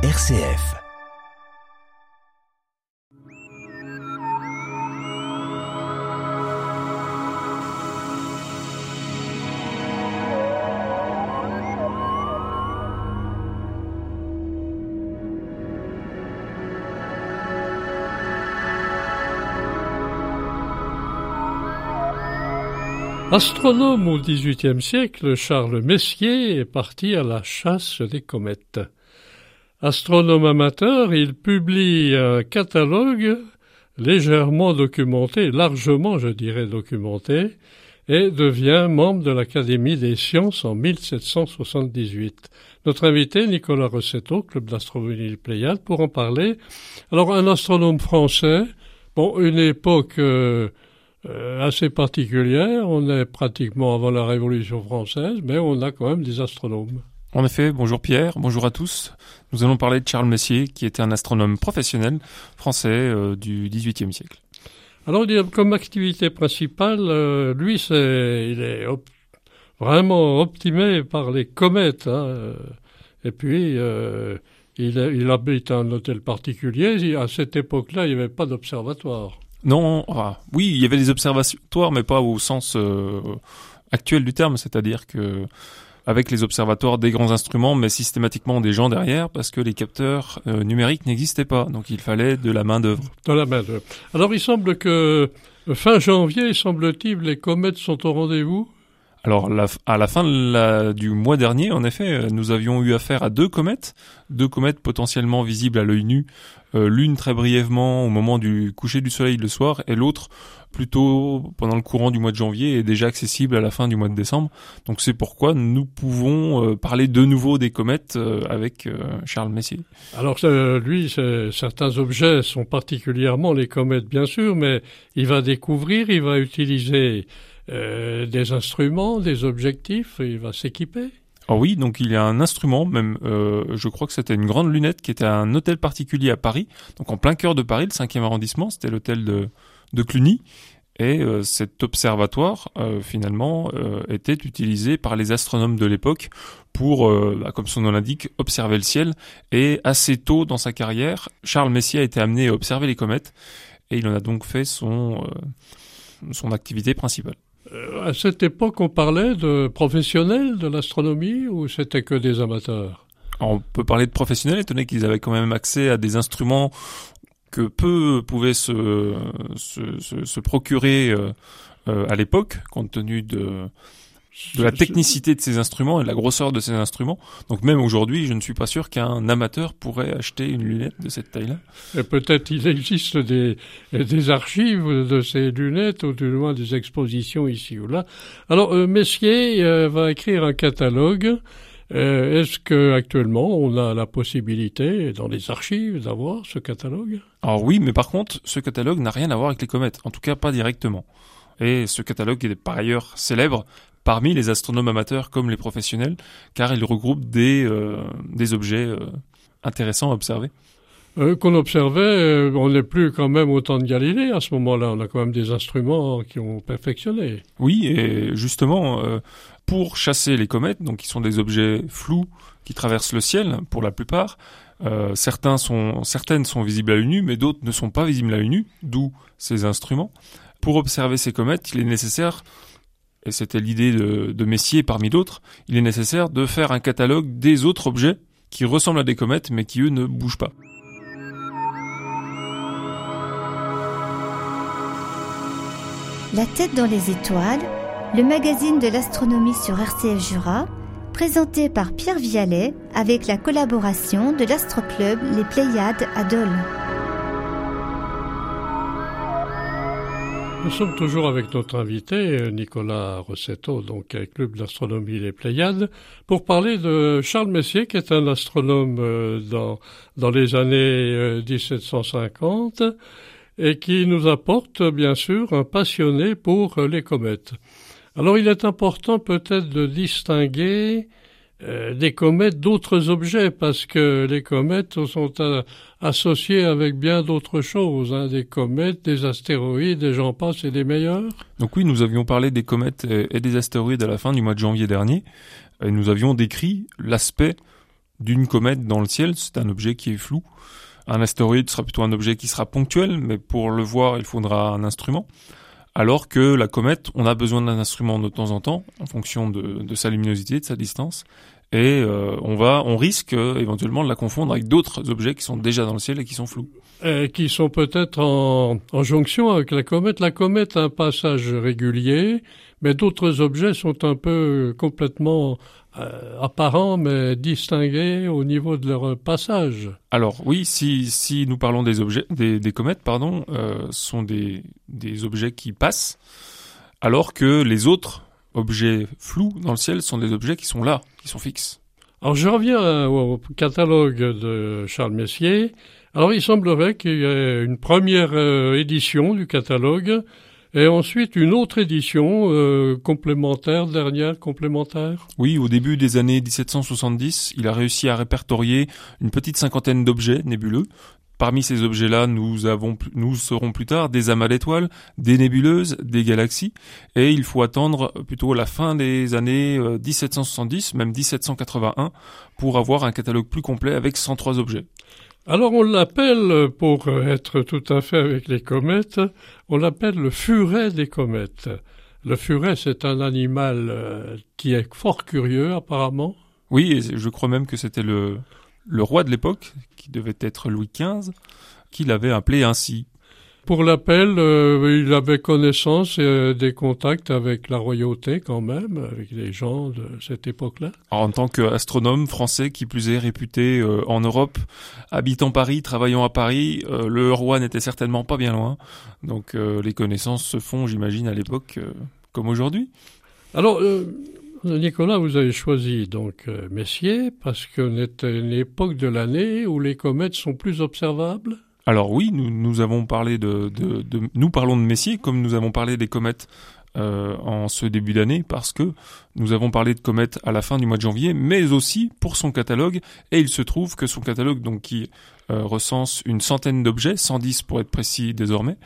RCF. Astronome au XVIIIe siècle, Charles Messier est parti à la chasse des comètes. Astronome amateur, il publie un catalogue légèrement documenté, largement je dirais documenté, et devient membre de l'Académie des sciences en 1778. Notre invité, Nicolas Rossetto, Club d'astronomie Pléiade, pour en parler. Alors, un astronome français, bon, une époque euh, euh, assez particulière. On est pratiquement avant la Révolution française, mais on a quand même des astronomes. En effet, bonjour Pierre, bonjour à tous. Nous allons parler de Charles Messier, qui était un astronome professionnel français euh, du XVIIIe siècle. Alors, comme activité principale, euh, lui, il est vraiment optimé par les comètes. Hein, et puis, il, il habite un hôtel particulier. À cette époque-là, il n'y avait pas d'observatoire. Non, ah, oui, il y avait des observatoires, mais pas au sens euh, actuel du terme, c'est-à-dire que avec les observatoires des grands instruments, mais systématiquement des gens derrière, parce que les capteurs euh, numériques n'existaient pas, donc il fallait de la main d'œuvre. De la main d'œuvre. Alors il semble que fin janvier, semble-t-il, les comètes sont au rendez-vous? Alors, à la fin du mois dernier, en effet, euh, nous avions eu affaire à deux comètes, deux comètes potentiellement visibles à l'œil nu, euh, l'une très brièvement au moment du coucher du soleil le soir, et l'autre plutôt pendant le courant du mois de janvier et déjà accessible à la fin du mois de décembre. Donc c'est pourquoi nous pouvons euh, parler de nouveau des comètes avec Charles Messier. Alors lui, certains objets sont particulièrement les comètes, bien sûr, mais il va découvrir, il va utiliser euh, des instruments, des objectifs, il va s'équiper. Oh oui, donc il y a un instrument, même euh, je crois que c'était une grande lunette qui était un hôtel particulier à Paris, donc en plein cœur de Paris, le 5e arrondissement, c'était l'hôtel de, de Cluny. Et euh, cet observatoire, finalement, était utilisé par les astronomes de l'époque pour, bah, comme son nom l'indique, observer le ciel. Et assez tôt dans sa carrière, Charles Messier a été amené à observer les comètes, et il en a donc fait son, son activité principale. Euh, à cette époque, on parlait de professionnels de l'astronomie ou c'était que des amateurs? On peut parler de professionnels, étant donné qu'ils avaient quand même accès à des instruments que peu pouvaient se, se, se, procurer euh, euh, à l'époque, compte tenu de, de la technicité de ces instruments et de la grosseur de ces instruments. Donc même aujourd'hui, je ne suis pas sûr qu'un amateur pourrait acheter une lunette de cette taille-là. Et peut-être il existe des, des archives de ces lunettes ou du moins des expositions ici ou là. Alors euh, Messier euh, va écrire un catalogue. Euh, Est-ce que actuellement on a la possibilité dans les archives d'avoir ce catalogue? Alors oui, mais par contre, ce catalogue n'a rien à voir avec les comètes, en tout cas pas directement. Et ce catalogue est par ailleurs célèbre parmi les astronomes amateurs comme les professionnels, car il regroupe des, euh, des objets euh, intéressants à observer. Euh, qu'on observait, on n'est plus quand même au temps de Galilée à ce moment-là. On a quand même des instruments qui ont perfectionné. Oui, et justement, pour chasser les comètes, donc qui sont des objets flous qui traversent le ciel pour la plupart, certains sont, certaines sont visibles à l'œil nu, mais d'autres ne sont pas visibles à l'œil nu, d'où ces instruments. Pour observer ces comètes, il est nécessaire et c'était l'idée de, Messier parmi d'autres, il est nécessaire de faire un catalogue des autres objets qui ressemblent à des comètes mais qui eux ne bougent pas. La tête dans les étoiles, le magazine de l'astronomie sur RCF Jura, présenté par Pierre Vialet avec la collaboration de l'Astroclub Les Pléiades à Dole. Nous sommes toujours avec notre invité, Nicolas Rossetto, donc Club d'astronomie Les Pléiades, pour parler de Charles Messier, qui est un astronome euh, dans, dans les années 1750 euh, et qui nous apporte, bien sûr, un passionné pour les comètes. Alors, il est important peut-être de distinguer euh, des comètes d'autres objets parce que les comètes sont associées avec bien d'autres choses, hein, des comètes, des astéroïdes, des gens passent et des meilleurs. Donc oui, nous avions parlé des comètes et des astéroïdes à la fin du mois de janvier dernier et nous avions décrit l'aspect d'une comète dans le ciel. C'est un objet qui est flou. Un astéroïde sera plutôt un objet qui sera ponctuel, mais pour le voir, il faudra un instrument. Alors que la comète, on a besoin d'un instrument de temps en temps, en fonction de, sa luminosité, de sa distance, et euh, on va, on risque euh, éventuellement de la confondre avec d'autres objets qui sont déjà dans le ciel et qui sont flous. Et qui sont peut-être en, en, jonction avec la comète. La comète a un passage régulier, mais d'autres objets sont un peu complètement euh, apparents mais distingués au niveau de leur passage. Alors oui, si, si nous parlons des objets, des, des comètes, pardon, sont des, des objets qui passent, alors que les autres objets flous dans le ciel sont des objets qui sont là, qui sont fixes. Alors je reviens au catalogue de Charles Messier. Alors il semblerait qu'il y ait une première euh, édition du catalogue et ensuite une autre édition euh, complémentaire, dernière complémentaire? Oui, au début des années 1770, il a réussi à répertorier une petite cinquantaine d'objets nébuleux. Parmi ces objets-là, nous avons, nous serons plus tard des amas d'étoiles, des nébuleuses, des galaxies, et il faut attendre plutôt la fin des années 1770, euh, même 1781, pour avoir un catalogue plus complet avec 103 objets. Alors on l'appelle, pour être tout à fait avec les comètes, on l'appelle le furet des comètes. Le furet, c'est un animal euh, qui est fort curieux apparemment. Oui, et je crois même que c'était le, le roi de l'époque, qui devait être Louis XV, qui l'avait appelé ainsi. Pour l'appel, euh, il avait connaissance euh, des contacts avec la royauté quand même, avec les gens de cette époque-là. En tant qu'astronome français, qui plus est réputé euh, en Europe, habitant Paris, travaillant à Paris, le roi n'était certainement pas bien loin. Donc les connaissances se font, j'imagine, à l'époque comme aujourd'hui. Alors, Nicolas, vous avez choisi donc Messier parce qu'on est à une époque de l'année où les comètes sont plus observables? Alors oui, nous, nous avons parlé de, nous parlons de Messier comme nous avons parlé des comètes euh, en ce début d'année parce que nous avons parlé de comètes à la fin du mois de janvier, mais aussi pour son catalogue. Et il se trouve que son catalogue, donc qui euh, recense une centaine d'objets, 110 pour être précis désormais,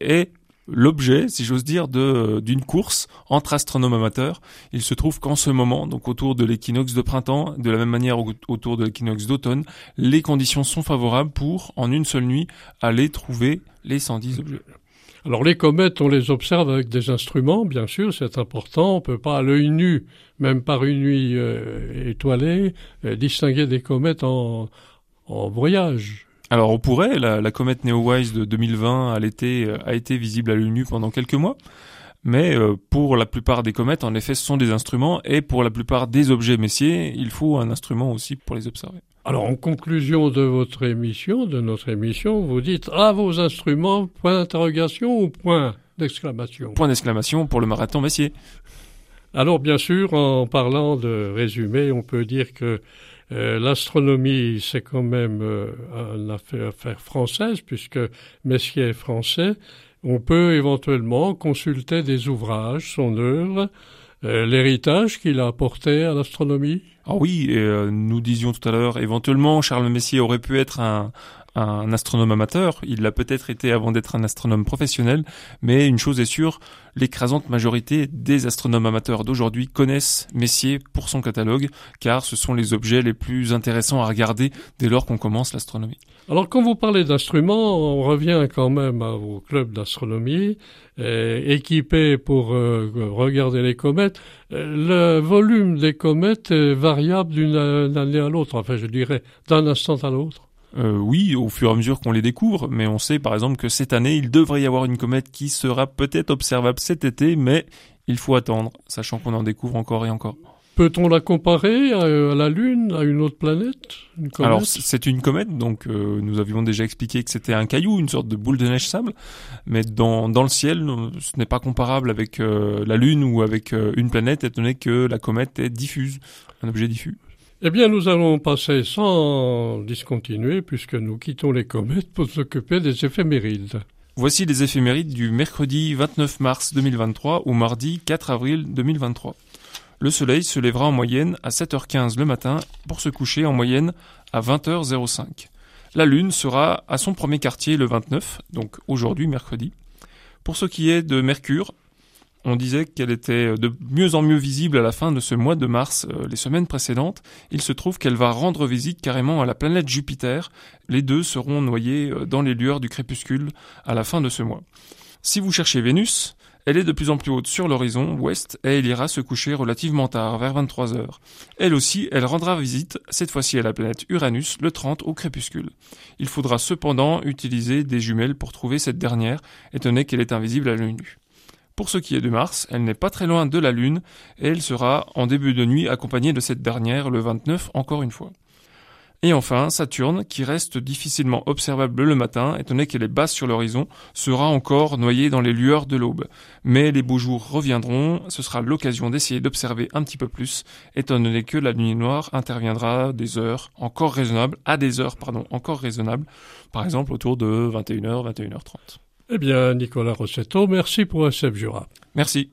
est l'objet, si j'ose dire, d'une course entre astronomes amateurs. Il se trouve qu'en ce moment, donc autour de l'équinoxe de printemps, de la même manière autour de l'équinoxe d'automne, les conditions sont favorables pour, en une seule nuit, aller trouver les 110 objets. Alors les comètes, on les observe avec des instruments, bien sûr, c'est important. On peut pas à l'œil nu, même par une nuit euh, étoilée, euh, distinguer des comètes en, en voyage. Alors on pourrait, la, comète Neowise de 2020 à l'été euh, a été visible à l'œil nu pendant quelques mois, mais euh, pour la plupart des comètes, en effet, ce sont des instruments, et pour la plupart des objets messiers, il faut un instrument aussi pour les observer. Alors en conclusion de votre émission, de notre émission, vous dites à vos instruments, point d'interrogation ou point d'exclamation? Point d'exclamation pour le marathon messier. Alors bien sûr, en parlant de résumé, on peut dire que l'astronomie, c'est quand même euh, une affaire, affaire, française, puisque Messier est français. On peut éventuellement consulter des ouvrages, son œuvre, euh, l'héritage qu'il a apporté à l'astronomie. Ah oui, nous disions tout à l'heure, éventuellement, Charles Messier aurait pu être un, un astronome amateur, il l'a peut-être été avant d'être un astronome professionnel, mais une chose est sûre, l'écrasante majorité des astronomes amateurs d'aujourd'hui connaissent Messier pour son catalogue, car ce sont les objets les plus intéressants à regarder dès lors qu'on commence l'astronomie. Alors quand vous parlez d'instruments, on revient quand même à vos clubs d'astronomie, euh, équipés pour euh, regarder les comètes. Euh, le volume des comètes est variable d'une année à l'autre, enfin je dirais d'un instant à l'autre. Euh, oui, au fur et à mesure qu'on les découvre, mais on sait par exemple que cette année, il devrait y avoir une comète qui sera peut-être observable cet été, mais il faut attendre, sachant qu'on en découvre encore et encore. Peut-on la comparer à, la Lune, à une autre planète Alors c'est une comète, donc euh, nous avions déjà expliqué que c'était un caillou, une sorte de boule de neige sable, mais dans, dans le ciel, ce n'est pas comparable avec euh, la Lune ou avec une planète, étant donné que la comète est diffuse, un objet diffus. Eh bien, nous allons passer sans discontinuer, puisque nous quittons les comètes pour s'occuper des éphémérides. Voici les éphémérides du mercredi 29 mars 2023 au mardi 4 avril 2023. Le soleil se lèvera en moyenne à 7h15 le matin pour se coucher en moyenne à 20h05. La lune sera à son premier quartier le 29, donc aujourd'hui mercredi. Pour ce qui est de Mercure, On disait qu'elle était de mieux en mieux visible à la fin de ce mois de mars, les semaines précédentes. Il se trouve qu'elle va rendre visite carrément à la planète Jupiter. Les deux seront noyés dans les lueurs du crépuscule à la fin de ce mois. Si vous cherchez Vénus, elle est de plus en plus haute sur l'horizon ouest et elle ira se coucher relativement tard, vers 23 heures. Elle aussi, elle rendra visite, cette fois-ci à la planète Uranus, le 30 au crépuscule. Il faudra cependant utiliser des jumelles pour trouver cette dernière, étant donné qu'elle est invisible à l'œil nu. Pour ce qui est de Mars, elle n'est pas très loin de la Lune et elle sera en début de nuit accompagnée de cette dernière le 29 encore une fois. Et enfin, Saturne, qui reste difficilement observable le matin, étant donné qu'elle est basse sur l'horizon, sera encore noyée dans les lueurs de l'aube. Mais les beaux jours reviendront, ce sera l'occasion d'essayer d'observer un petit peu plus, étant donné que la nuit noire interviendra des heures encore raisonnables, à des heures, pardon, encore raisonnables, par exemple autour de 21h, 21h30. Eh bien, Nicolas Rossetto, merci pour SF Jura. Merci.